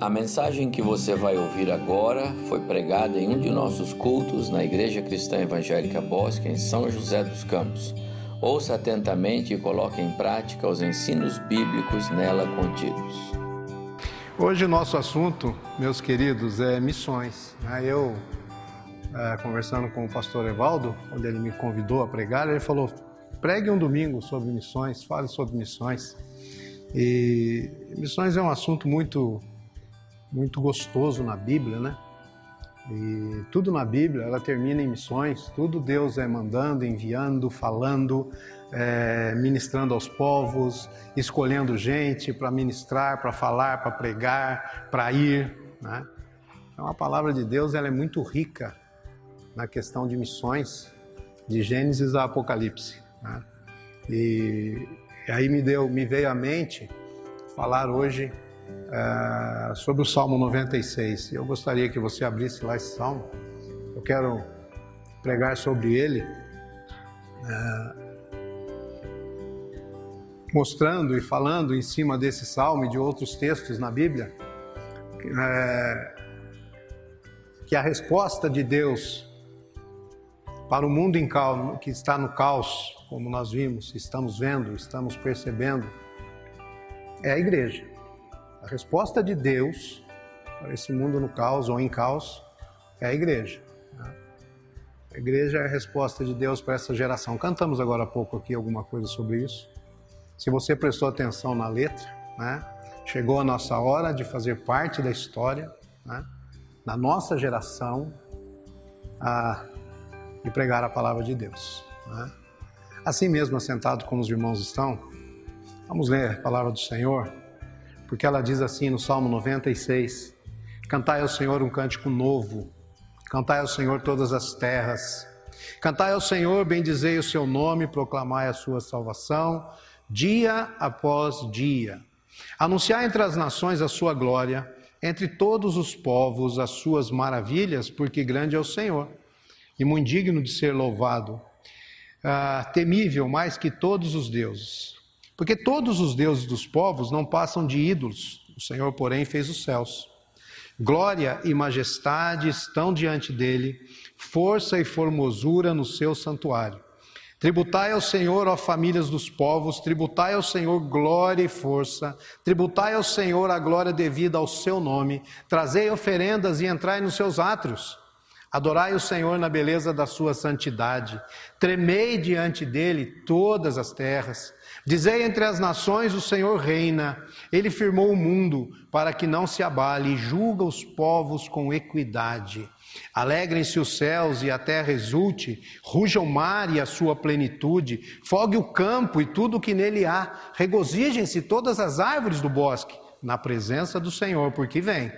A mensagem que você vai ouvir agora foi pregada em um de nossos cultos na Igreja Cristã Evangélica Bosque, em São José dos Campos. Ouça atentamente e coloque em prática os ensinos bíblicos nela contidos. Hoje o nosso assunto, meus queridos, é missões. Eu, é, conversando com o pastor Evaldo, quando ele me convidou a pregar, ele falou: pregue um domingo sobre missões, fale sobre missões. E missões é um assunto muito muito gostoso na Bíblia, né? E tudo na Bíblia, ela termina em missões, tudo Deus é mandando, enviando, falando, é, ministrando aos povos, escolhendo gente para ministrar, para falar, para pregar, para ir, né? Então a palavra de Deus ela é muito rica na questão de missões, de Gênesis a Apocalipse. Né? E, e aí me deu, me veio à mente falar hoje é, sobre o Salmo 96. Eu gostaria que você abrisse lá esse salmo. Eu quero pregar sobre ele, é, mostrando e falando em cima desse salmo e de outros textos na Bíblia, é, que a resposta de Deus para o mundo em caos, que está no caos, como nós vimos, estamos vendo, estamos percebendo, é a igreja. A resposta de Deus para esse mundo no caos ou em caos é a igreja. Né? A igreja é a resposta de Deus para essa geração. Cantamos agora há pouco aqui alguma coisa sobre isso. Se você prestou atenção na letra, né? chegou a nossa hora de fazer parte da história, né? nossa geração, a, e pregar a palavra de Deus. Né? Assim mesmo, assentado como os irmãos estão, vamos ler a palavra do Senhor porque ela diz assim no Salmo 96: Cantai ao Senhor um cântico novo, cantai ao Senhor todas as terras, cantai ao Senhor, bendizei o seu nome, proclamai a sua salvação, dia após dia. Anunciai entre as nações a sua glória, entre todos os povos as suas maravilhas, porque grande é o Senhor e muito digno de ser louvado, ah, temível mais que todos os deuses. Porque todos os deuses dos povos não passam de ídolos, o Senhor, porém, fez os céus. Glória e majestade estão diante dele, força e formosura no seu santuário. Tributai ao Senhor, ó famílias dos povos, tributai ao Senhor glória e força, tributai ao Senhor a glória devida ao seu nome, trazei oferendas e entrai nos seus átrios. Adorai o Senhor na beleza da sua santidade, tremei diante dele todas as terras. Dizei entre as nações: o Senhor reina, ele firmou o mundo para que não se abale e julga os povos com equidade. Alegrem-se os céus e a terra exulte, ruja o mar e a sua plenitude, fogue o campo e tudo o que nele há, regozijem-se todas as árvores do bosque, na presença do Senhor, porque vem,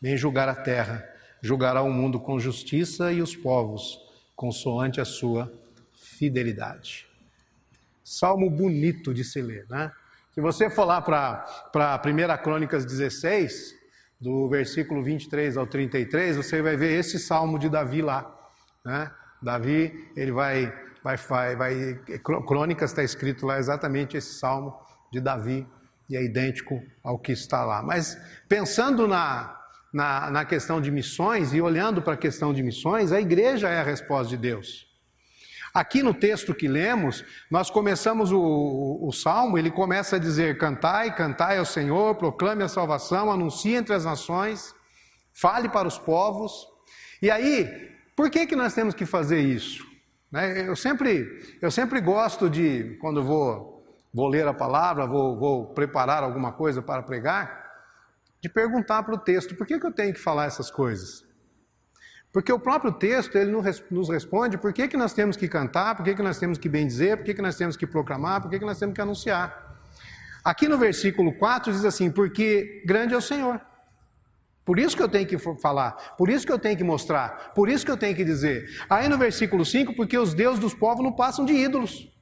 vem julgar a terra, julgará o mundo com justiça e os povos, consoante a sua fidelidade. Salmo bonito de se ler, né? Se você for lá para 1 Crônicas 16, do versículo 23 ao 33, você vai ver esse salmo de Davi lá. Né? Davi, ele vai, vai, vai, vai Crônicas está escrito lá exatamente esse salmo de Davi, e é idêntico ao que está lá. Mas pensando na, na, na questão de missões e olhando para a questão de missões, a igreja é a resposta de Deus. Aqui no texto que lemos, nós começamos o, o, o, salmo, ele começa a dizer: Cantai, cantai ao Senhor, proclame a salvação, anuncie entre as nações, fale para os povos. E aí, por que, que nós temos que fazer isso? Né? Eu, sempre, eu sempre gosto de, quando vou, vou ler a palavra, vou, vou preparar alguma coisa para pregar, de perguntar para o texto: por que, que eu tenho que falar essas coisas? Porque o próprio texto ele nos responde por que, que nós temos que cantar, por que, que nós temos que bendizer, por que, que nós temos que proclamar, por que, que nós temos que anunciar. Aqui no versículo 4 diz assim: Porque grande é o Senhor. Por isso que eu tenho que falar, por isso que eu tenho que mostrar, por isso que eu tenho que dizer. Aí no versículo 5, porque os deuses dos povos não passam de ídolos.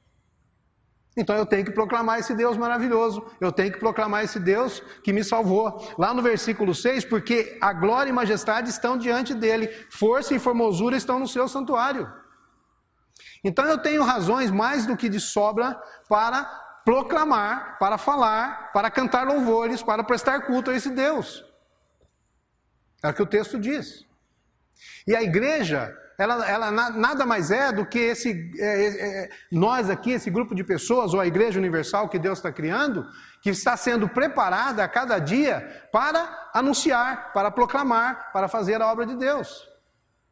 Então eu tenho que proclamar esse Deus maravilhoso, eu tenho que proclamar esse Deus que me salvou. Lá no versículo 6, porque a glória e majestade estão diante dele, força e formosura estão no seu santuário. Então eu tenho razões mais do que de sobra para proclamar, para falar, para cantar louvores, para prestar culto a esse Deus. É o que o texto diz. E a igreja, ela, ela nada mais é do que esse, é, é, é, nós aqui, esse grupo de pessoas, ou a igreja universal que Deus está criando, que está sendo preparada a cada dia para anunciar, para proclamar, para fazer a obra de Deus.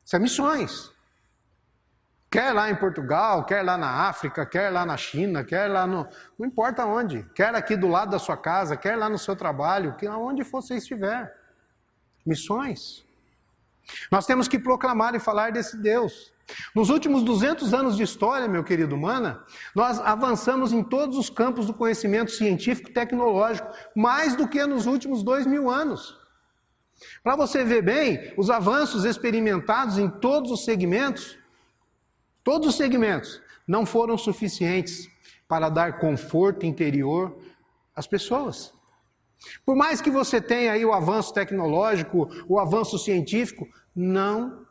Isso é missões. Quer lá em Portugal, quer lá na África, quer lá na China, quer lá no. Não importa onde. Quer aqui do lado da sua casa, quer lá no seu trabalho, que aonde você estiver. Missões. Nós temos que proclamar e falar desse Deus. Nos últimos 200 anos de história, meu querido Mana, nós avançamos em todos os campos do conhecimento científico e tecnológico, mais do que nos últimos dois mil anos. Para você ver bem, os avanços experimentados em todos os segmentos, todos os segmentos, não foram suficientes para dar conforto interior às pessoas. Por mais que você tenha aí o avanço tecnológico, o avanço científico, não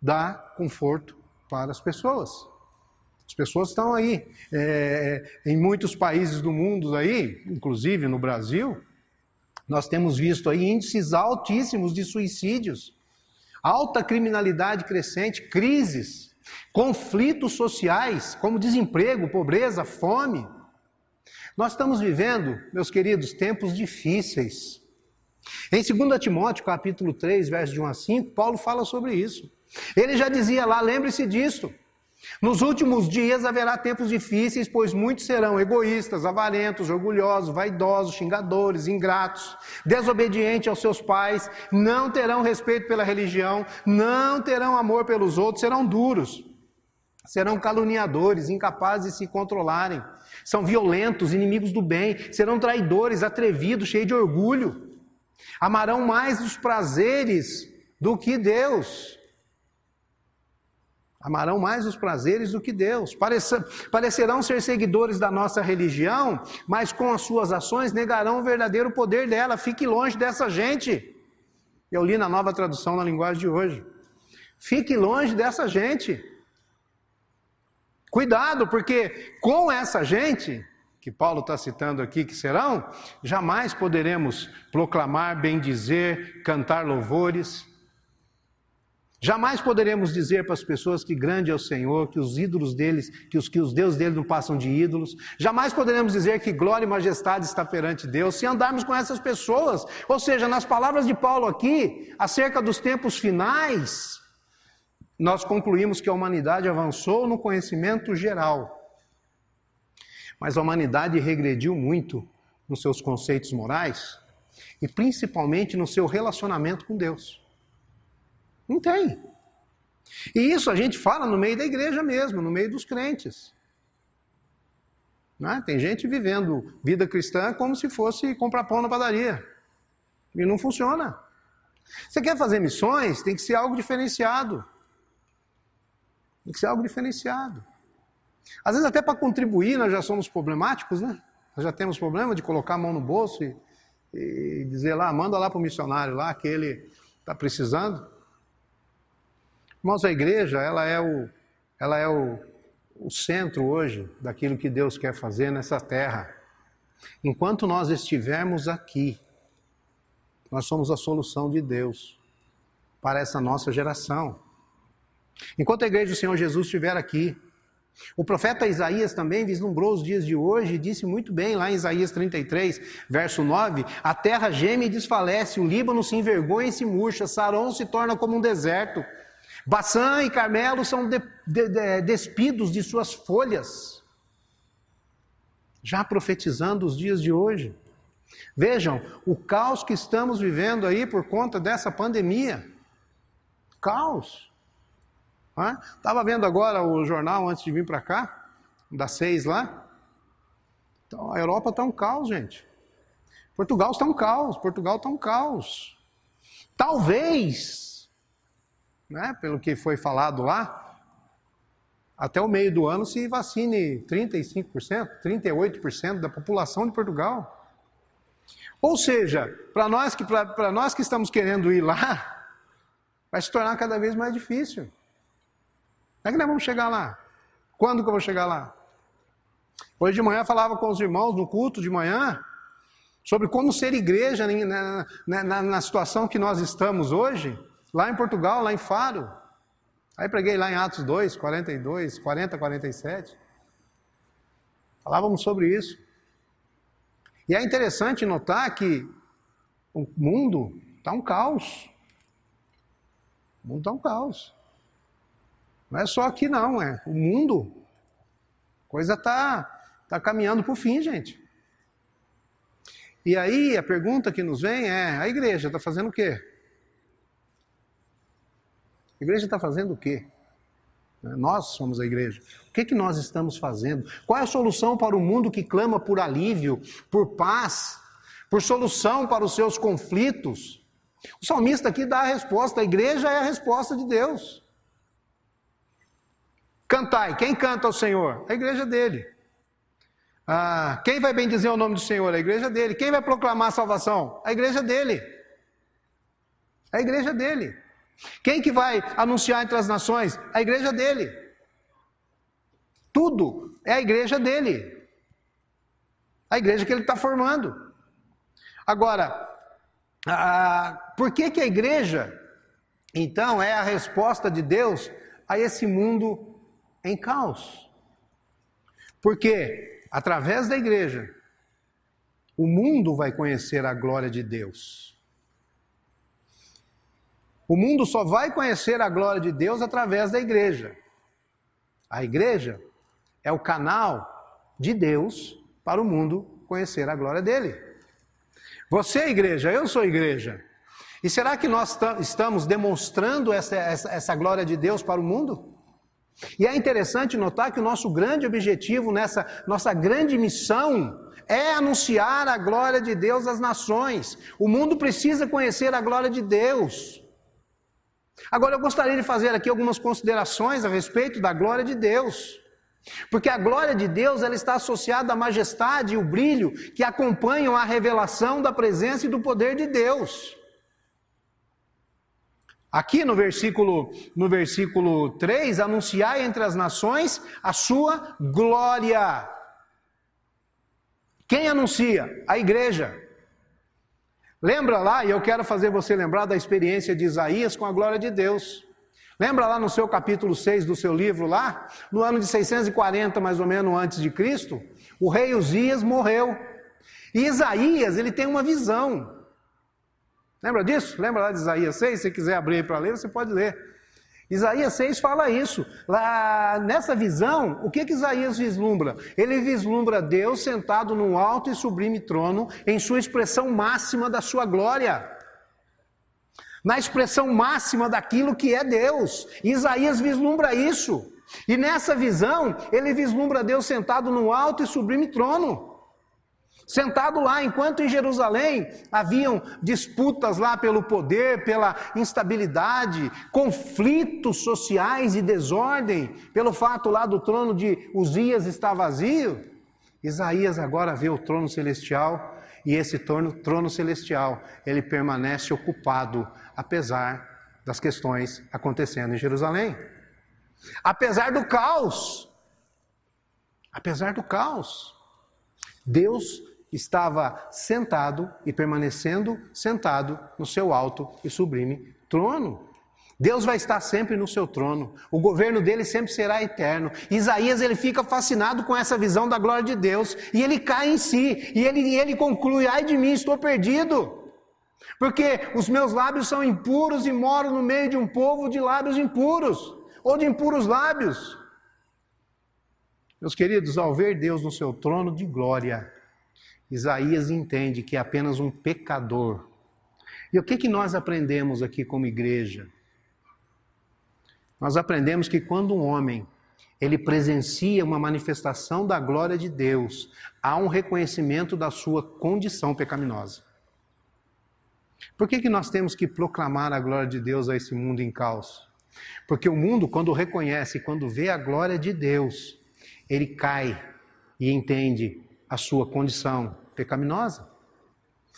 dá conforto para as pessoas. As pessoas estão aí, é, em muitos países do mundo aí, inclusive no Brasil, nós temos visto aí índices altíssimos de suicídios, alta criminalidade crescente, crises, conflitos sociais, como desemprego, pobreza, fome. Nós estamos vivendo, meus queridos, tempos difíceis. Em 2 Timóteo, capítulo 3, versos de 1 a 5, Paulo fala sobre isso. Ele já dizia lá, lembre-se disto. Nos últimos dias haverá tempos difíceis, pois muitos serão egoístas, avarentos, orgulhosos, vaidosos, xingadores, ingratos, desobedientes aos seus pais, não terão respeito pela religião, não terão amor pelos outros, serão duros, serão caluniadores, incapazes de se controlarem, são violentos, inimigos do bem, serão traidores, atrevidos, cheios de orgulho, amarão mais os prazeres do que Deus Amarão mais os prazeres do que Deus. Parecerão ser seguidores da nossa religião, mas com as suas ações negarão o verdadeiro poder dela. Fique longe dessa gente. Eu li na nova tradução na linguagem de hoje. Fique longe dessa gente. Cuidado, porque com essa gente, que Paulo está citando aqui, que serão, jamais poderemos proclamar, bendizer, cantar louvores. Jamais poderemos dizer para as pessoas que grande é o Senhor, que os ídolos deles, que os, que os deuses deles não passam de ídolos. Jamais poderemos dizer que glória e majestade está perante Deus, se andarmos com essas pessoas. Ou seja, nas palavras de Paulo aqui, acerca dos tempos finais, nós concluímos que a humanidade avançou no conhecimento geral. Mas a humanidade regrediu muito nos seus conceitos morais e principalmente no seu relacionamento com Deus. Não tem. E isso a gente fala no meio da igreja mesmo, no meio dos crentes. Né? Tem gente vivendo vida cristã como se fosse comprar pão na padaria. E não funciona. Você quer fazer missões? Tem que ser algo diferenciado. Tem que ser algo diferenciado. Às vezes, até para contribuir, nós já somos problemáticos, né? Nós já temos problema de colocar a mão no bolso e, e dizer lá, manda lá para o missionário lá que ele está precisando. Irmãos, a igreja, ela é o, ela é o, o centro hoje daquilo que Deus quer fazer nessa terra. Enquanto nós estivermos aqui, nós somos a solução de Deus para essa nossa geração. Enquanto a igreja do Senhor Jesus estiver aqui, o profeta Isaías também vislumbrou os dias de hoje e disse muito bem lá em Isaías 33, verso 9: A terra geme e desfalece, o Líbano se envergonha e se murcha, Saron se torna como um deserto. Baçã e Carmelo são de, de, de, despidos de suas folhas, já profetizando os dias de hoje. Vejam o caos que estamos vivendo aí por conta dessa pandemia. Caos. Estava vendo agora o jornal antes de vir para cá, das seis lá. Então, a Europa está um caos, gente. Portugal está um caos. Portugal está um caos. Talvez né, pelo que foi falado lá, até o meio do ano se vacine 35%, 38% da população de Portugal. Ou seja, para nós, nós que estamos querendo ir lá, vai se tornar cada vez mais difícil. Como é que nós vamos chegar lá? Quando que eu vou chegar lá? Hoje de manhã falava com os irmãos no culto de manhã, sobre como ser igreja na, na, na, situação que nós estamos hoje, lá em Portugal, lá em Faro. Aí preguei lá em Atos 2, 42, 40, 47. Falávamos sobre isso. E é interessante notar que o mundo está um caos. O mundo está um caos. Não é só aqui não, é o mundo. A coisa está tá caminhando para o fim, gente. E aí a pergunta que nos vem é: a igreja está fazendo o quê? A igreja está fazendo o quê? Nós somos a igreja. O que, que nós estamos fazendo? Qual é a solução para o mundo que clama por alívio, por paz, por solução para os seus conflitos? O salmista aqui dá a resposta: a igreja é a resposta de Deus. Cantai, quem canta ao Senhor? A igreja dele. Ah, quem vai bendizer o nome do Senhor? A igreja dele. Quem vai proclamar a salvação? A igreja dele. A igreja dele. Quem que vai anunciar entre as nações? A igreja dele. Tudo é a igreja dele. A igreja que ele está formando. Agora, ah, por que, que a igreja, então, é a resposta de Deus a esse mundo em caos? Porque, através da igreja, o mundo vai conhecer a glória de Deus. O mundo só vai conhecer a glória de Deus através da igreja. A igreja é o canal de Deus para o mundo conhecer a glória dele. Você é igreja, eu sou igreja. E será que nós estamos demonstrando essa, essa, essa glória de Deus para o mundo? E é interessante notar que o nosso grande objetivo nessa nossa grande missão é anunciar a glória de Deus às nações. O mundo precisa conhecer a glória de Deus. Agora eu gostaria de fazer aqui algumas considerações a respeito da glória de Deus. Porque a glória de Deus ela está associada à majestade e o brilho que acompanham a revelação da presença e do poder de Deus. Aqui no versículo, no versículo 3, anunciar entre as nações a sua glória. Quem anuncia? A igreja. Lembra lá, e eu quero fazer você lembrar da experiência de Isaías com a glória de Deus. Lembra lá no seu capítulo 6 do seu livro lá, no ano de 640 mais ou menos antes de Cristo, o rei Uzias morreu. E Isaías, ele tem uma visão. Lembra disso? Lembra lá de Isaías 6? Se quiser abrir para ler, você pode ler. Isaías 6 fala isso. Lá, nessa visão, o que, que Isaías vislumbra? Ele vislumbra Deus sentado num alto e sublime trono, em sua expressão máxima da sua glória. Na expressão máxima daquilo que é Deus. Isaías vislumbra isso. E nessa visão, ele vislumbra Deus sentado num alto e sublime trono. Sentado lá, enquanto em Jerusalém haviam disputas lá pelo poder, pela instabilidade, conflitos sociais e desordem, pelo fato lá do trono de Uzias estar vazio, Isaías agora vê o trono celestial e esse trono, trono celestial, ele permanece ocupado, apesar das questões acontecendo em Jerusalém. Apesar do caos, apesar do caos, Deus estava sentado e permanecendo sentado no seu alto e sublime trono. Deus vai estar sempre no seu trono. O governo dele sempre será eterno. Isaías ele fica fascinado com essa visão da glória de Deus e ele cai em si e ele, ele conclui: "Ai de mim, estou perdido". Porque os meus lábios são impuros e moro no meio de um povo de lábios impuros ou de impuros lábios. Meus queridos, ao ver Deus no seu trono de glória, Isaías entende que é apenas um pecador. E o que, que nós aprendemos aqui como igreja? Nós aprendemos que quando um homem ele presencia uma manifestação da glória de Deus, há um reconhecimento da sua condição pecaminosa. Por que, que nós temos que proclamar a glória de Deus a esse mundo em caos? Porque o mundo, quando reconhece, quando vê a glória de Deus, ele cai e entende a sua condição pecaminosa.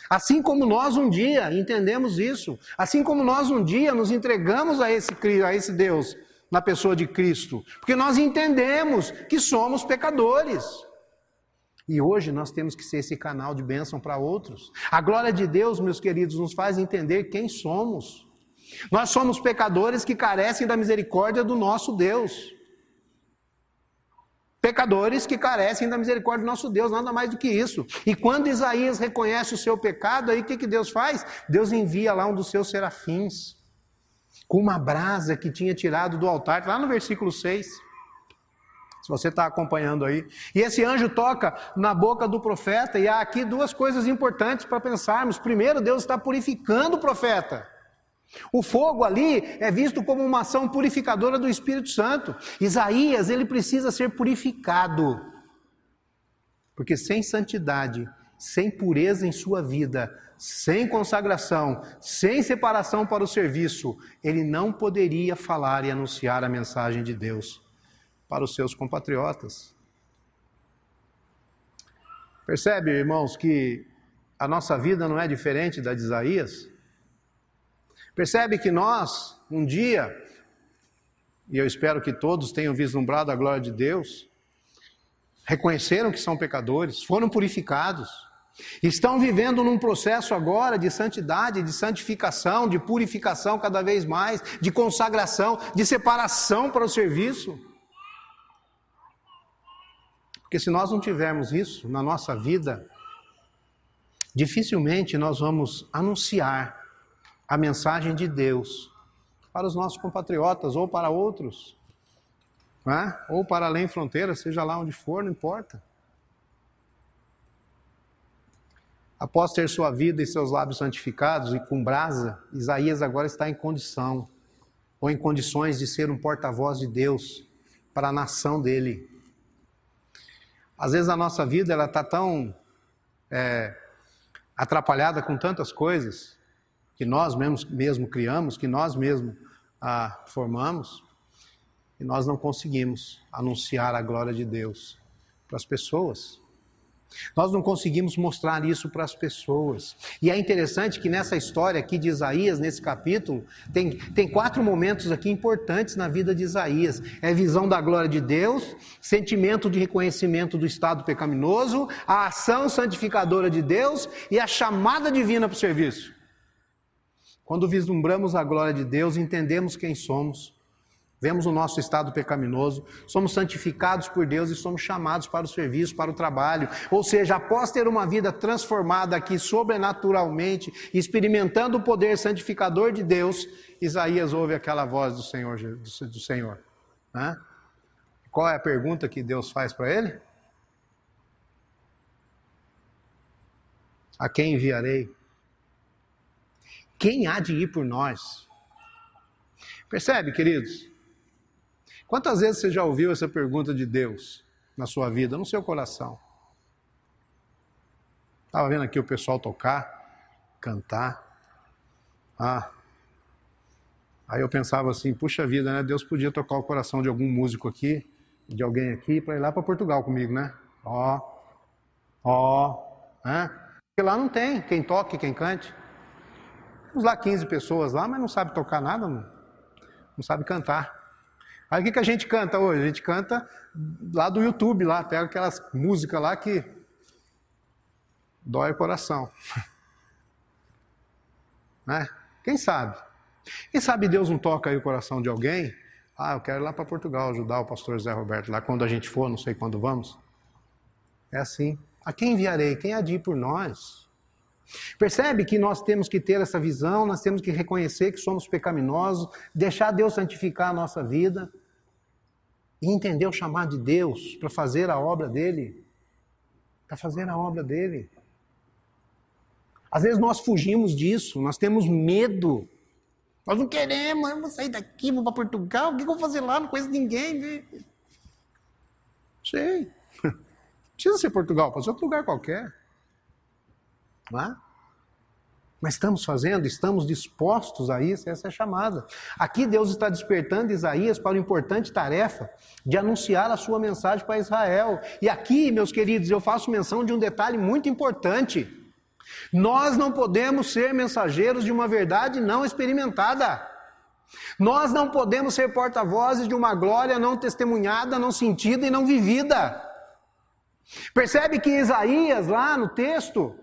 Assim como nós um dia entendemos isso, assim como nós um dia nos entregamos a esse, a esse Deus na pessoa de Cristo, porque nós entendemos que somos pecadores. E hoje nós temos que ser esse canal de bênção para outros. A glória de Deus, meus queridos, nos faz entender quem somos. Nós somos pecadores que carecem da misericórdia do nosso Deus. Pecadores que carecem da misericórdia do nosso Deus, nada mais do que isso. E quando Isaías reconhece o seu pecado, aí o que, que Deus faz? Deus envia lá um dos seus serafins, com uma brasa que tinha tirado do altar, lá no versículo 6. Se você está acompanhando aí. E esse anjo toca na boca do profeta, e há aqui duas coisas importantes para pensarmos. Primeiro, Deus está purificando o profeta. O fogo ali é visto como uma ação purificadora do Espírito Santo. Isaías, ele precisa ser purificado. Porque sem santidade, sem pureza em sua vida, sem consagração, sem separação para o serviço, ele não poderia falar e anunciar a mensagem de Deus para os seus compatriotas. Percebe, irmãos, que a nossa vida não é diferente da de Isaías? Percebe que nós, um dia, e eu espero que todos tenham vislumbrado a glória de Deus, reconheceram que são pecadores, foram purificados, estão vivendo num processo agora de santidade, de santificação, de purificação cada vez mais, de consagração, de separação para o serviço. Porque se nós não tivermos isso na nossa vida, dificilmente nós vamos anunciar a mensagem de Deus para os nossos compatriotas ou para outros, né? ou para além fronteira, seja lá onde for, não importa. Após ter sua vida e seus lábios santificados e com brasa, Isaías agora está em condição, ou em condições de ser um porta-voz de Deus para a nação dele. Às vezes a nossa vida ela está tão é, atrapalhada com tantas coisas que nós mesmos, mesmo criamos, que nós mesmos ah, formamos, e nós não conseguimos anunciar a glória de Deus para as pessoas. Nós não conseguimos mostrar isso para as pessoas. E é interessante que nessa história aqui de Isaías, nesse capítulo, tem, tem quatro momentos aqui importantes na vida de Isaías: é visão da glória de Deus, sentimento de reconhecimento do estado pecaminoso, a ação santificadora de Deus e a chamada divina para o serviço. Quando vislumbramos a glória de Deus, entendemos quem somos, vemos o nosso estado pecaminoso, somos santificados por Deus e somos chamados para o serviço, para o trabalho. Ou seja, após ter uma vida transformada aqui sobrenaturalmente, experimentando o poder santificador de Deus, Isaías ouve aquela voz do Senhor. Do Senhor né? Qual é a pergunta que Deus faz para ele? A quem enviarei? Quem há de ir por nós? Percebe, queridos? Quantas vezes você já ouviu essa pergunta de Deus na sua vida, no seu coração? Estava vendo aqui o pessoal tocar, cantar. Ah. Aí eu pensava assim, puxa vida, né? Deus podia tocar o coração de algum músico aqui, de alguém aqui, para ir lá para Portugal comigo, né? Ó, ó, né? Porque lá não tem quem toque, quem cante. Temos lá 15 pessoas lá, mas não sabe tocar nada, não, não sabe cantar. Aí o que, que a gente canta hoje? A gente canta lá do YouTube, lá, pega aquelas músicas lá que dói o coração. né? Quem sabe? Quem sabe Deus não toca aí o coração de alguém? Ah, eu quero ir lá para Portugal ajudar o pastor José Roberto lá quando a gente for, não sei quando vamos. É assim. A quem enviarei? Quem há de ir por nós? Percebe que nós temos que ter essa visão, nós temos que reconhecer que somos pecaminosos, deixar Deus santificar a nossa vida e entender o chamado de Deus para fazer a obra dele. Para fazer a obra dele. Às vezes nós fugimos disso, nós temos medo. Nós não queremos, eu vou sair daqui, vou para Portugal, o que eu vou fazer lá? Não conheço ninguém. Né? Sei. Não precisa ser Portugal, pode ser outro lugar qualquer. Não é? Mas estamos fazendo, estamos dispostos a isso, essa é a chamada. Aqui Deus está despertando Isaías para a importante tarefa de anunciar a sua mensagem para Israel. E aqui, meus queridos, eu faço menção de um detalhe muito importante. Nós não podemos ser mensageiros de uma verdade não experimentada. Nós não podemos ser porta-vozes de uma glória não testemunhada, não sentida e não vivida. Percebe que Isaías, lá no texto,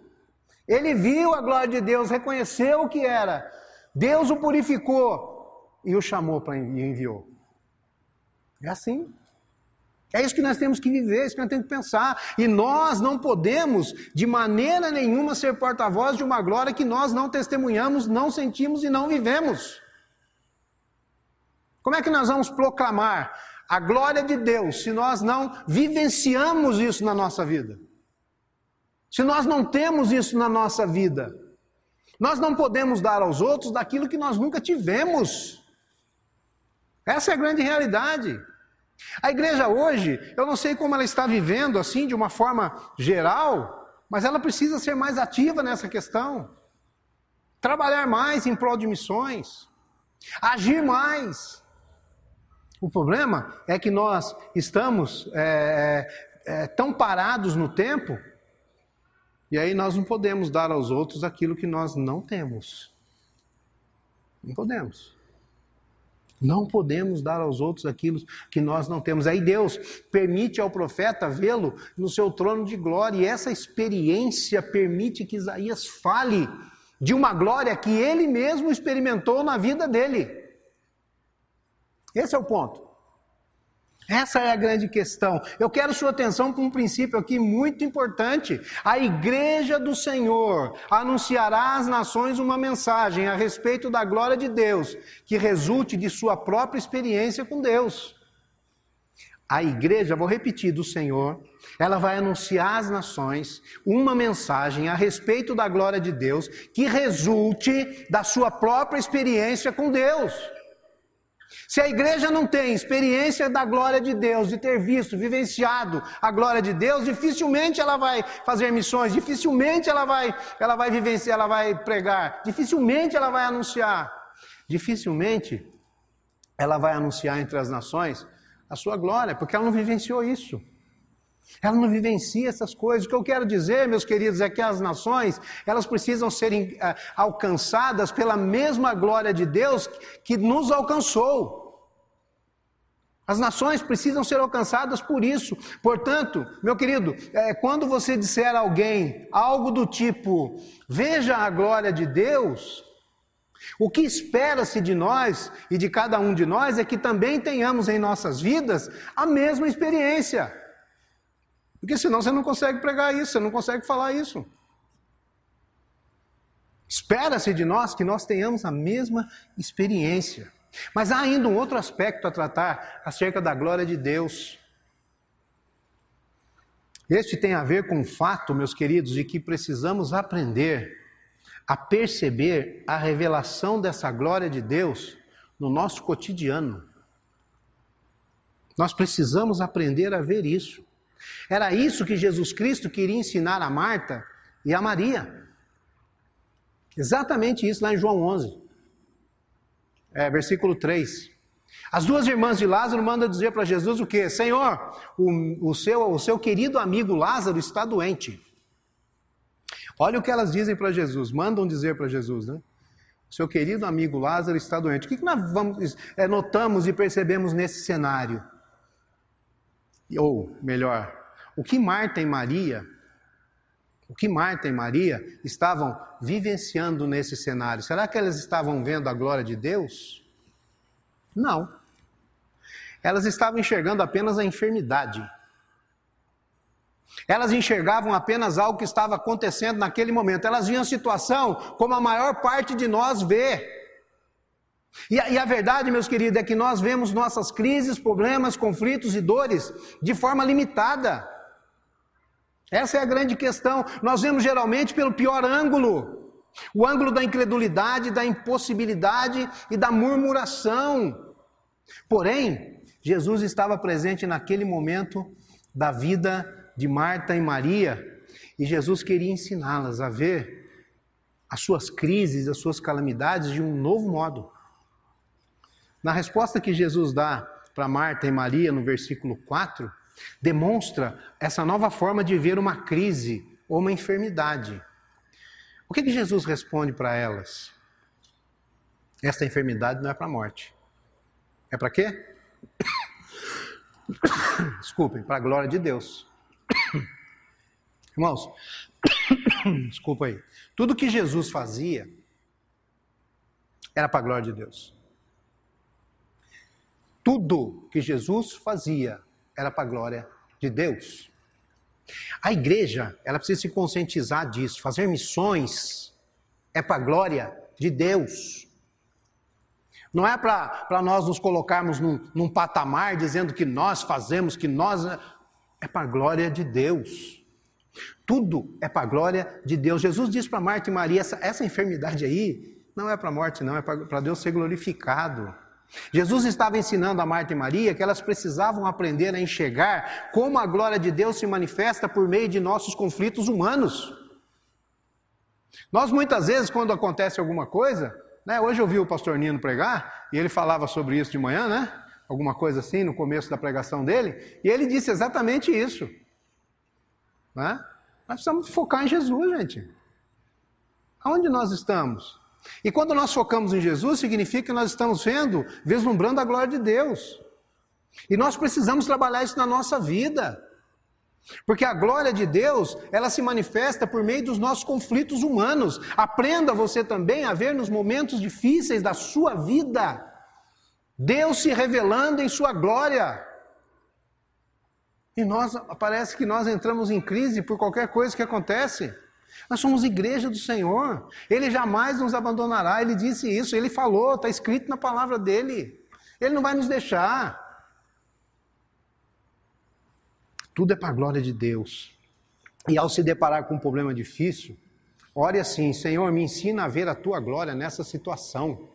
ele viu a glória de Deus, reconheceu o que era, Deus o purificou e o chamou para e enviou. É assim. É isso que nós temos que viver, é isso que nós temos que pensar. E nós não podemos, de maneira nenhuma, ser porta-voz de uma glória que nós não testemunhamos, não sentimos e não vivemos. Como é que nós vamos proclamar a glória de Deus se nós não vivenciamos isso na nossa vida? Se nós não temos isso na nossa vida? Nós não podemos dar aos outros daquilo que nós nunca tivemos. Essa é a grande realidade. A igreja hoje, eu não sei como ela está vivendo assim de uma forma geral, mas ela precisa ser mais ativa nessa questão. Trabalhar mais em prol de missões, agir mais. O problema é que nós estamos é, é, é tão parados no tempo, e aí nós não podemos dar aos outros aquilo que nós não temos. Não podemos. Não podemos dar aos outros aquilo que nós não temos. Aí Deus permite ao profeta vê-lo no seu trono de glória, e essa experiência permite que Isaías fale de uma glória que ele mesmo experimentou na vida dele. Esse é o ponto. Essa é a grande questão. Eu quero sua atenção para um princípio aqui muito importante. A igreja do Senhor anunciará às nações uma mensagem a respeito da glória de Deus, que resulte de sua própria experiência com Deus. A igreja, vou repetir, do Senhor, ela vai anunciar às nações uma mensagem a respeito da glória de Deus que resulte da sua própria experiência com Deus. Se a igreja não tem experiência da glória de Deus, de ter visto, vivenciado a glória de Deus, dificilmente ela vai fazer missões, dificilmente ela vai, ela vai vivenciar, ela vai pregar, dificilmente ela vai anunciar, dificilmente ela vai anunciar entre as nações a sua glória, porque ela não vivenciou isso. Ela não vivencia essas coisas. O que eu quero dizer, meus queridos, é que as nações, elas precisam ser uh, alcançadas pela mesma glória de Deus que nos alcançou. As nações precisam ser alcançadas por isso. Portanto, meu querido, é, quando você disser a alguém algo do tipo, veja a glória de Deus, o que espera-se de nós e de cada um de nós é que também tenhamos em nossas vidas a mesma experiência. Porque senão você não consegue pregar isso, você não consegue falar isso. Espera-se de nós que nós tenhamos a mesma experiência. Mas há ainda um outro aspecto a tratar acerca da glória de Deus. Este tem a ver com o fato, meus queridos, de que precisamos aprender a perceber a revelação dessa glória de Deus no nosso cotidiano. Nós precisamos aprender a ver isso. Era isso que Jesus Cristo queria ensinar a Marta e a Maria. Exatamente isso lá em João 11, é, versículo 3. As duas irmãs de Lázaro mandam dizer para Jesus o que? Senhor, o, o, seu, o seu querido amigo Lázaro está doente. Olha o que elas dizem para Jesus, mandam dizer para Jesus, né? Seu querido amigo Lázaro está doente. O que, que nós vamos, é, notamos e percebemos nesse cenário? Ou, melhor, o que Marta e Maria, o que Marta e Maria estavam vivenciando nesse cenário? Será que elas estavam vendo a glória de Deus? Não. Elas estavam enxergando apenas a enfermidade. Elas enxergavam apenas algo que estava acontecendo naquele momento. Elas viam a situação como a maior parte de nós vê. E a, e a, verdade, meus queridos, é que nós vemos nossas crises, problemas, conflitos e dores de forma limitada. Essa é a grande questão. Nós vemos geralmente pelo pior ângulo o ângulo da incredulidade, da impossibilidade e da murmuração. Porém, Jesus estava presente naquele momento da vida de Marta e Maria e Jesus queria ensiná-las a ver as suas crises, as suas calamidades de um novo modo. Na resposta que Jesus dá para Marta e Maria no versículo 4, demonstra essa nova forma de ver uma crise ou uma enfermidade. O que, que Jesus responde para elas? Esta enfermidade não é para a morte. É para quê? Desculpem, para a glória de Deus. Irmãos, desculpa aí. Tudo que Jesus fazia era para a glória de Deus. Tudo que Jesus fazia era para a glória de Deus. A igreja, ela precisa se conscientizar disso. Fazer missões é para a glória de Deus. Não é para nós nos colocarmos num, num patamar dizendo que nós fazemos, que nós. É para a glória de Deus. Tudo é para a glória de Deus. Jesus disse para Marta e Maria: essa, essa enfermidade aí não é para a morte, não, é para Deus ser glorificado. Jesus estava ensinando a Marta e Maria que elas precisavam aprender a enxergar como a glória de Deus se manifesta por meio de nossos conflitos humanos. Nós muitas vezes, quando acontece alguma coisa, né, hoje eu vi o pastor Nino pregar, e ele falava sobre isso de manhã, né? Alguma coisa assim, no começo da pregação dele, e ele disse exatamente isso. Né? Nós precisamos focar em Jesus, gente. Aonde nós estamos? E quando nós focamos em Jesus, significa que nós estamos vendo, vislumbrando a glória de Deus. E nós precisamos trabalhar isso na nossa vida. Porque a glória de Deus, ela se manifesta por meio dos nossos conflitos humanos. Aprenda você também a ver nos momentos difíceis da sua vida, Deus se revelando em sua glória. E nós, parece que nós entramos em crise por qualquer coisa que acontece. Nós somos igreja do Senhor. Ele jamais nos abandonará. Ele disse isso, ele falou, está escrito na palavra dele. Ele não vai nos deixar. Tudo é para a glória de Deus. E ao se deparar com um problema difícil, ore assim: Senhor, me ensina a ver a tua glória nessa situação.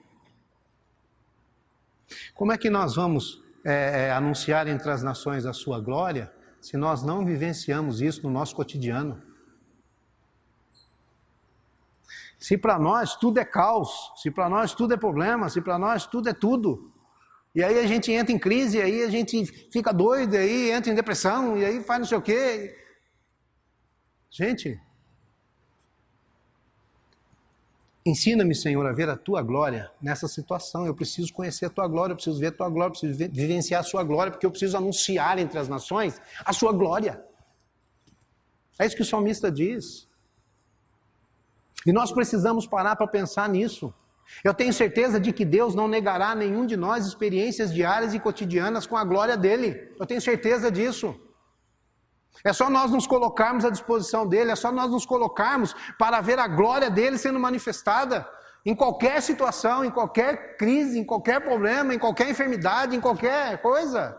Como é que nós vamos é, é, anunciar entre as nações a sua glória se nós não vivenciamos isso no nosso cotidiano? Se para nós tudo é caos, se para nós tudo é problema, se para nós tudo é tudo. E aí a gente entra em crise, aí a gente fica doido, aí entra em depressão, e aí faz não sei o quê. Gente, ensina-me, Senhor, a ver a tua glória nessa situação. Eu preciso conhecer a tua glória, eu preciso ver a tua glória, eu preciso vivenciar a sua glória, porque eu preciso anunciar entre as nações a sua glória. É isso que o salmista diz. E nós precisamos parar para pensar nisso. Eu tenho certeza de que Deus não negará a nenhum de nós experiências diárias e cotidianas com a glória dele. Eu tenho certeza disso. É só nós nos colocarmos à disposição dele, é só nós nos colocarmos para ver a glória dele sendo manifestada em qualquer situação, em qualquer crise, em qualquer problema, em qualquer enfermidade, em qualquer coisa.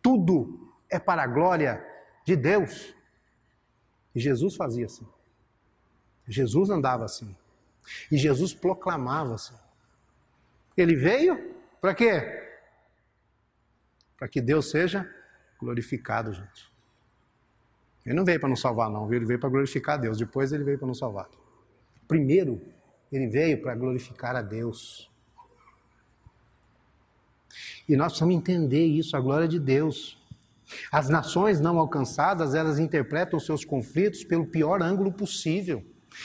Tudo é para a glória de Deus. E Jesus fazia assim. Jesus andava assim. E Jesus proclamava assim. Ele veio para quê? Para que Deus seja glorificado, gente. Ele não veio para nos salvar, não, ele veio para glorificar a Deus. Depois ele veio para nos salvar. Primeiro, ele veio para glorificar a Deus. E nós precisamos entender isso, a glória de Deus. As nações não alcançadas, elas interpretam seus conflitos pelo pior ângulo possível.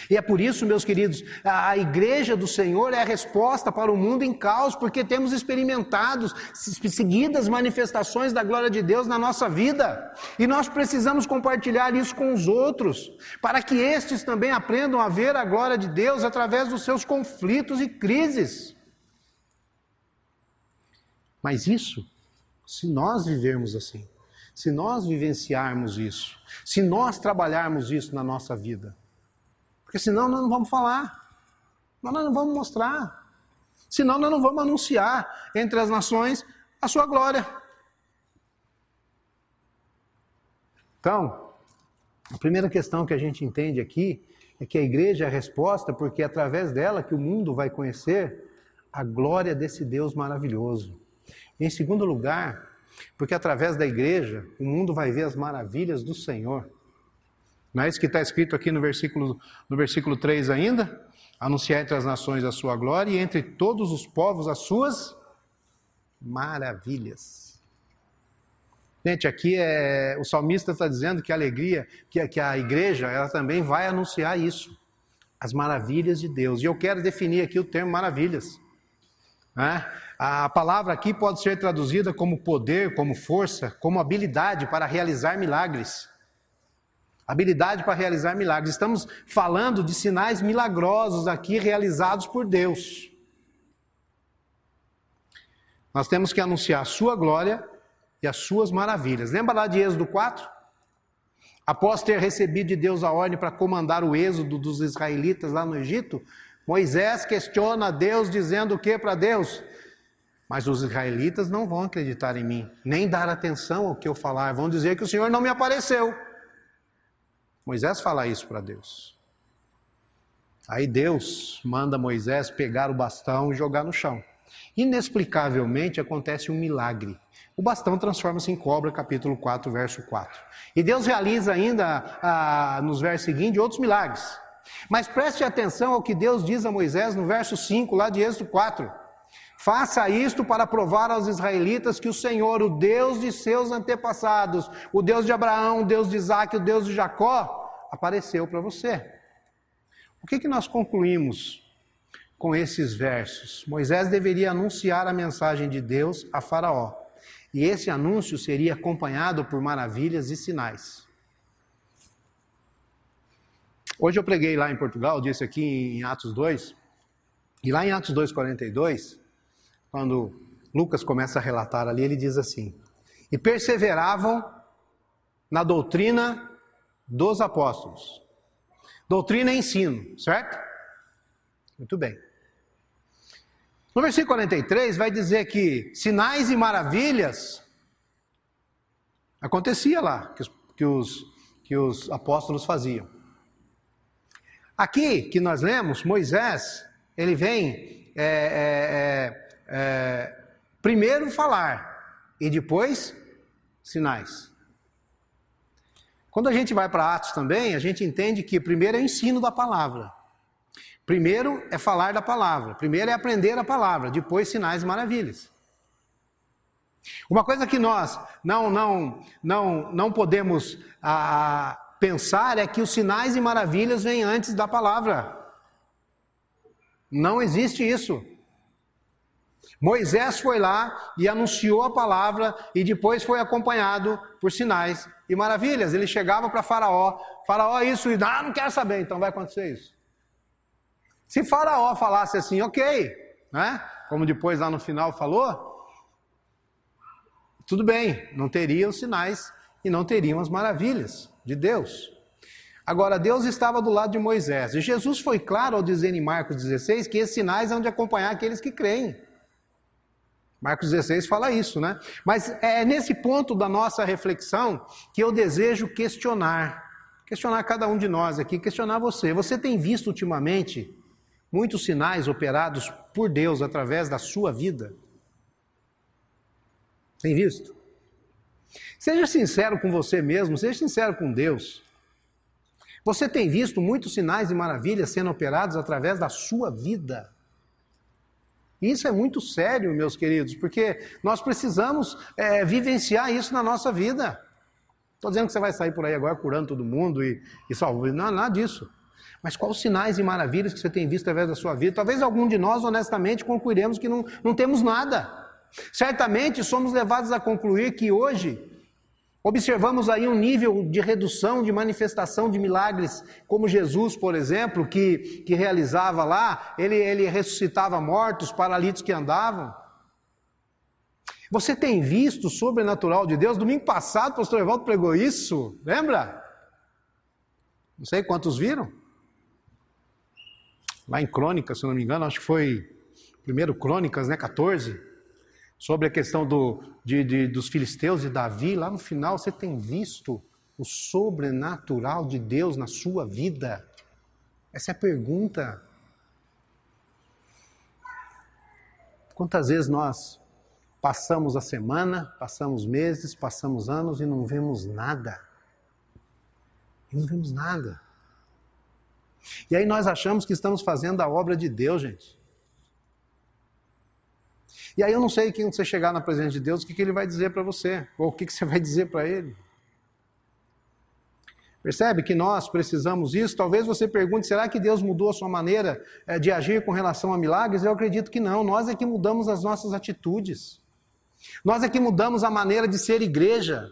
E é por isso, meus queridos, a igreja do Senhor é a resposta para o mundo em caos, porque temos experimentado seguidas manifestações da glória de Deus na nossa vida. E nós precisamos compartilhar isso com os outros, para que estes também aprendam a ver a glória de Deus através dos seus conflitos e crises. Mas isso, se nós vivermos assim, se nós vivenciarmos isso, se nós trabalharmos isso na nossa vida, porque senão nós não vamos falar. Nós não vamos mostrar. Senão nós não vamos anunciar entre as nações a sua glória. Então, a primeira questão que a gente entende aqui é que a igreja é a resposta, porque é através dela que o mundo vai conhecer a glória desse Deus maravilhoso. Em segundo lugar, porque através da igreja o mundo vai ver as maravilhas do Senhor. Não é isso que está escrito aqui no versículo, no versículo 3 ainda? Anunciar entre as nações a sua glória e entre todos os povos as suas maravilhas. Gente, aqui é, o salmista está dizendo que a alegria, que, que a igreja, ela também vai anunciar isso, as maravilhas de Deus. E eu quero definir aqui o termo maravilhas. Né? A palavra aqui pode ser traduzida como poder, como força, como habilidade para realizar milagres. Habilidade para realizar milagres. Estamos falando de sinais milagrosos aqui realizados por Deus. Nós temos que anunciar a sua glória e as suas maravilhas. Lembra lá de Êxodo 4? Após ter recebido de Deus a ordem para comandar o êxodo dos israelitas lá no Egito, Moisés questiona Deus dizendo o que para Deus? Mas os israelitas não vão acreditar em mim, nem dar atenção ao que eu falar, vão dizer que o Senhor não me apareceu. Moisés fala isso para Deus. Aí Deus manda Moisés pegar o bastão e jogar no chão. Inexplicavelmente acontece um milagre. O bastão transforma-se em cobra, capítulo 4, verso 4. E Deus realiza ainda, ah, nos versos seguintes, outros milagres. Mas preste atenção ao que Deus diz a Moisés no verso 5, lá de Êxodo 4. Faça isto para provar aos israelitas que o Senhor, o Deus de seus antepassados, o Deus de Abraão, o Deus de Isaac, o Deus de Jacó, apareceu para você. O que, que nós concluímos com esses versos? Moisés deveria anunciar a mensagem de Deus a Faraó. E esse anúncio seria acompanhado por maravilhas e sinais. Hoje eu preguei lá em Portugal, disse aqui em Atos 2, e lá em Atos 2,42, quando Lucas começa a relatar ali, ele diz assim: E perseveravam na doutrina dos apóstolos. Doutrina e ensino, certo? Muito bem. No versículo 43 vai dizer que sinais e maravilhas acontecia lá, que os, que os, que os apóstolos faziam. Aqui que nós lemos, Moisés, ele vem é, é, é, é, primeiro falar e depois sinais. Quando a gente vai para Atos também, a gente entende que primeiro é ensino da palavra. Primeiro é falar da palavra, primeiro é aprender a palavra, depois sinais e maravilhas. Uma coisa que nós não não não não podemos ah, pensar é que os sinais e maravilhas vêm antes da palavra. Não existe isso. Moisés foi lá e anunciou a palavra e depois foi acompanhado por sinais e maravilhas. Ele chegava para Faraó, Faraó isso e ah, não quero saber, então vai acontecer isso. Se Faraó falasse assim, ok, né? Como depois lá no final falou, tudo bem, não teriam sinais e não teriam as maravilhas de Deus. Agora, Deus estava do lado de Moisés. E Jesus foi claro ao dizer em Marcos 16 que esses sinais hão de acompanhar aqueles que creem. Marcos 16 fala isso, né? Mas é nesse ponto da nossa reflexão que eu desejo questionar. Questionar cada um de nós aqui, questionar você. Você tem visto ultimamente muitos sinais operados por Deus através da sua vida? Tem visto? Seja sincero com você mesmo, seja sincero com Deus. Você tem visto muitos sinais e maravilhas sendo operados através da sua vida? Isso é muito sério, meus queridos, porque nós precisamos é, vivenciar isso na nossa vida. Estou dizendo que você vai sair por aí agora curando todo mundo e, e salvando, não, nada disso. Mas quais sinais e maravilhas que você tem visto através da sua vida? Talvez algum de nós, honestamente, concluiremos que não, não temos nada. Certamente somos levados a concluir que hoje Observamos aí um nível de redução, de manifestação de milagres, como Jesus, por exemplo, que, que realizava lá, ele, ele ressuscitava mortos, paralíticos que andavam. Você tem visto o sobrenatural de Deus? Domingo passado, o pastor Evaldo pregou isso, lembra? Não sei quantos viram. Lá em Crônicas, se não me engano, acho que foi primeiro Crônicas, né, 14 sobre a questão do, de, de, dos filisteus e Davi, lá no final você tem visto o sobrenatural de Deus na sua vida? Essa é a pergunta. Quantas vezes nós passamos a semana, passamos meses, passamos anos e não vemos nada? E não vemos nada. E aí nós achamos que estamos fazendo a obra de Deus, gente. E aí eu não sei quem você chegar na presença de Deus, o que, que ele vai dizer para você, ou o que, que você vai dizer para ele. Percebe que nós precisamos isso? Talvez você pergunte: será que Deus mudou a sua maneira eh, de agir com relação a milagres? Eu acredito que não. Nós é que mudamos as nossas atitudes. Nós é que mudamos a maneira de ser igreja.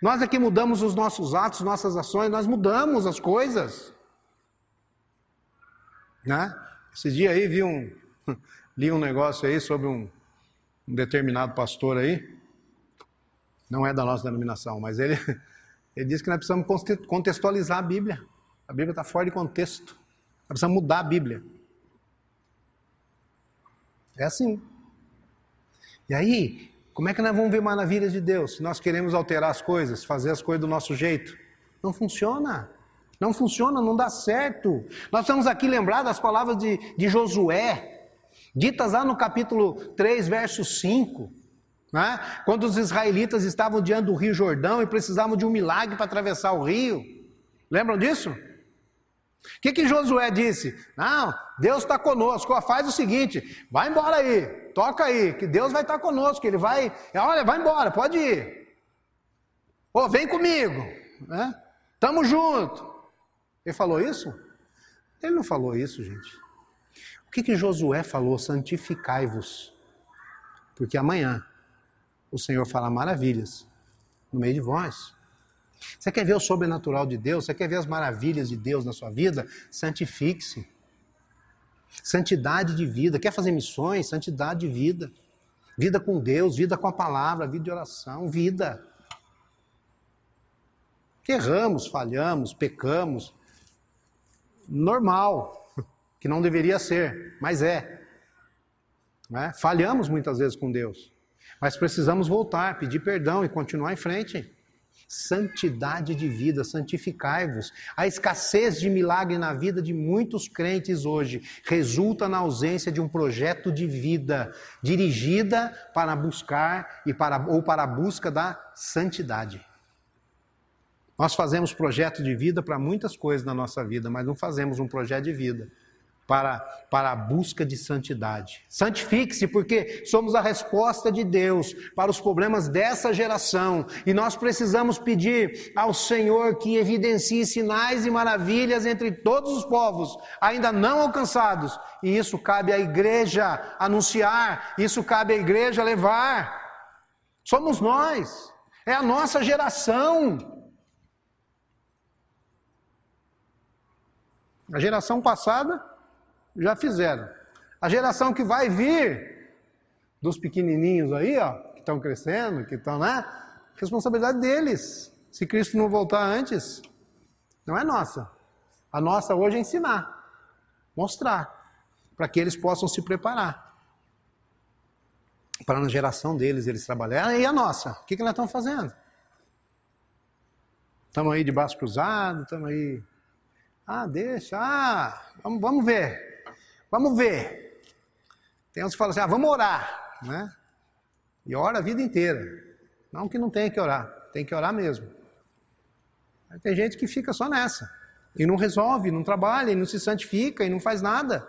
Nós é que mudamos os nossos atos, nossas ações, nós mudamos as coisas. Né? Esse dia aí vi um, li um negócio aí sobre um, um determinado pastor aí, não é da nossa denominação, mas ele, ele disse que nós precisamos contextualizar a Bíblia. A Bíblia está fora de contexto. Nós precisamos mudar a Bíblia. É assim. E aí, como é que nós vamos ver maravilhas de Deus se nós queremos alterar as coisas, fazer as coisas do nosso jeito? Não funciona. Não funciona, não dá certo. Nós estamos aqui lembrados das palavras de, de Josué, ditas lá no capítulo 3, verso 5. Né? Quando os israelitas estavam diante do rio Jordão e precisavam de um milagre para atravessar o rio. Lembram disso? O que, que Josué disse? Não, Deus está conosco. faz o seguinte: vai embora aí, toca aí, que Deus vai estar tá conosco. Ele vai, olha, vai embora, pode ir. Ô, vem comigo, né? Tamo junto. Ele falou isso? Ele não falou isso, gente. O que, que Josué falou? Santificai-vos, porque amanhã o Senhor fala maravilhas no meio de vós. Você quer ver o sobrenatural de Deus? Você quer ver as maravilhas de Deus na sua vida? Santifique-se. Santidade de vida. Quer fazer missões? Santidade de vida. Vida com Deus, vida com a palavra, vida de oração, vida. Erramos, falhamos, pecamos. Normal, que não deveria ser, mas é. é? Falhamos muitas vezes com Deus. Mas precisamos voltar, pedir perdão e continuar em frente. Santidade de vida, santificai-vos. A escassez de milagre na vida de muitos crentes hoje resulta na ausência de um projeto de vida dirigida para buscar e para, ou para a busca da santidade. Nós fazemos projeto de vida para muitas coisas na nossa vida, mas não fazemos um projeto de vida para, para a busca de santidade. Santifique-se, porque somos a resposta de Deus para os problemas dessa geração e nós precisamos pedir ao Senhor que evidencie sinais e maravilhas entre todos os povos ainda não alcançados, e isso cabe à igreja anunciar, isso cabe à igreja levar. Somos nós, é a nossa geração. A geração passada já fizeram. A geração que vai vir, dos pequenininhos aí, ó, que estão crescendo, que estão, né? Responsabilidade deles. Se Cristo não voltar antes, não é nossa. A nossa hoje é ensinar, mostrar, para que eles possam se preparar. Para na geração deles eles trabalharem. E a nossa? O que, que nós estamos fazendo? Estamos aí de braço cruzado, estamos aí. Ah, deixa, ah, vamos, vamos ver. Vamos ver. Tem uns que falam assim, ah, vamos orar, né? E ora a vida inteira. Não que não tenha que orar, tem que orar mesmo. Mas tem gente que fica só nessa. E não resolve, não trabalha, e não se santifica, e não faz nada.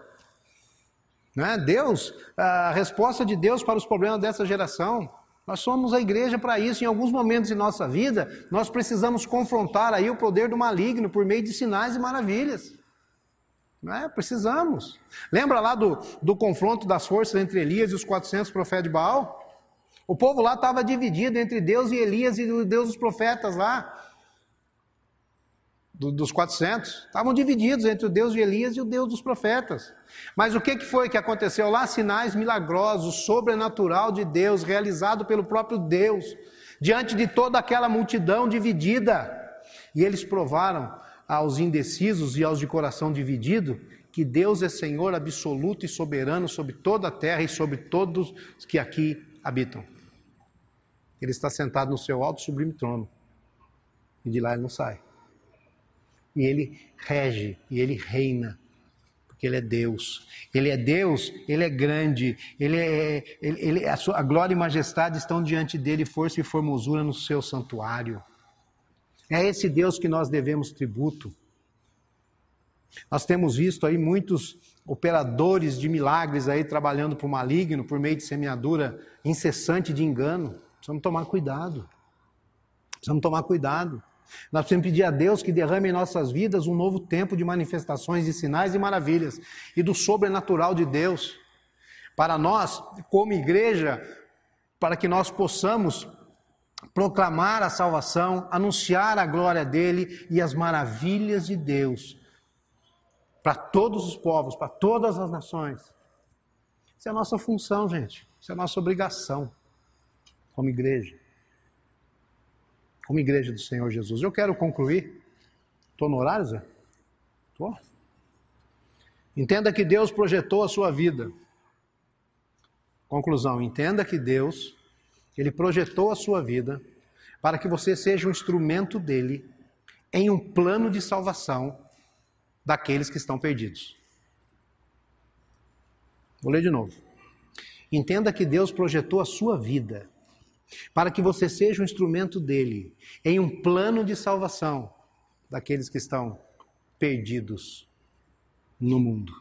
Né? Deus, a resposta de Deus para os problemas dessa geração, nós somos a igreja para isso. Em alguns momentos de nossa vida, nós precisamos confrontar aí o poder do maligno por meio de sinais e maravilhas. É, precisamos. Lembra lá do, do confronto das forças entre Elias e os 400 profetas de Baal? O povo lá estava dividido entre Deus e Elias e o Deus dos profetas lá. Do, dos 400. Estavam divididos entre o Deus de Elias e o Deus dos profetas. Mas o que, que foi que aconteceu lá? Sinais milagrosos, sobrenatural de Deus, realizado pelo próprio Deus, diante de toda aquela multidão dividida. E eles provaram aos indecisos e aos de coração dividido que Deus é Senhor absoluto e soberano sobre toda a terra e sobre todos os que aqui habitam. Ele está sentado no seu alto sublime trono. E de lá ele não sai. E ele rege, e ele reina, porque ele é Deus. Ele é Deus, ele é grande, ele é, ele, ele, a, sua, a glória e majestade estão diante dele, força e formosura no seu santuário. É esse Deus que nós devemos tributo. Nós temos visto aí muitos operadores de milagres aí trabalhando para o maligno por meio de semeadura incessante de engano. Precisamos tomar cuidado. Precisamos tomar cuidado. Nós precisamos pedir a Deus que derrame em nossas vidas um novo tempo de manifestações de sinais e maravilhas e do sobrenatural de Deus. Para nós, como igreja, para que nós possamos proclamar a salvação, anunciar a glória dele e as maravilhas de Deus para todos os povos, para todas as nações. Isso é a nossa função, gente. Isso é a nossa obrigação como igreja. Como igreja do Senhor Jesus. Eu quero concluir. Estou no horário, Zé? Estou. Entenda que Deus projetou a sua vida. Conclusão: entenda que Deus, Ele projetou a sua vida para que você seja um instrumento dele em um plano de salvação daqueles que estão perdidos. Vou ler de novo. Entenda que Deus projetou a sua vida para que você seja um instrumento dele em um plano de salvação daqueles que estão perdidos no mundo.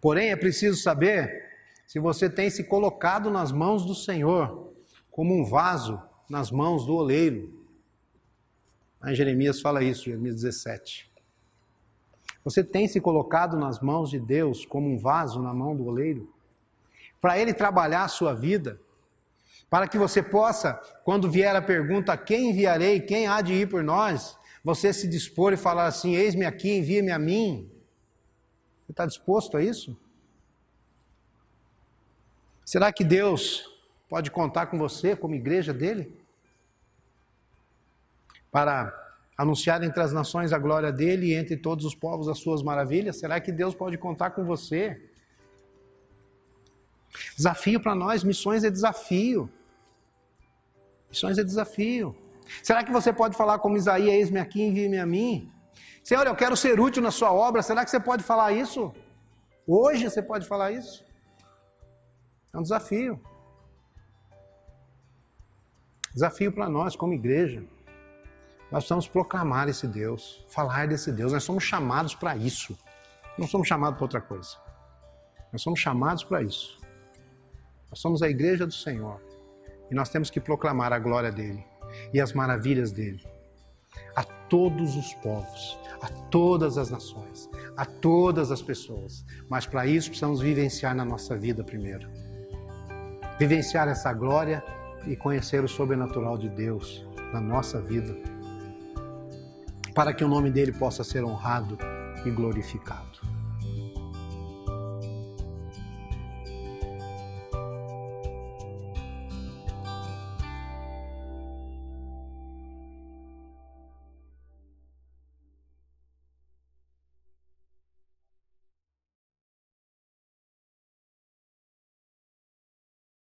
Porém, é preciso saber se você tem se colocado nas mãos do Senhor como um vaso nas mãos do oleiro. Aí Jeremias fala isso, Jeremias 17. Você tem se colocado nas mãos de Deus como um vaso na mão do oleiro? Para ele trabalhar a sua vida? Para que você possa, quando vier a pergunta, quem enviarei, quem há de ir por nós, você se dispor e falar assim: Eis-me aqui, envia-me a mim. Você está disposto a isso? Será que Deus pode contar com você como igreja dele? Para anunciar entre as nações a glória dele e entre todos os povos as suas maravilhas? Será que Deus pode contar com você? Desafio para nós, missões é desafio. Missões é desafio. Será que você pode falar como Isaías, eis-me aqui, envie-me a mim? Senhor, eu quero ser útil na sua obra. Será que você pode falar isso? Hoje você pode falar isso? É um desafio. Desafio para nós, como igreja. Nós precisamos proclamar esse Deus, falar desse Deus. Nós somos chamados para isso. Não somos chamados para outra coisa. Nós somos chamados para isso. Nós somos a igreja do Senhor. E nós temos que proclamar a glória dele e as maravilhas dele a todos os povos, a todas as nações, a todas as pessoas. Mas para isso precisamos vivenciar na nossa vida primeiro. Vivenciar essa glória e conhecer o sobrenatural de Deus na nossa vida, para que o nome dele possa ser honrado e glorificado.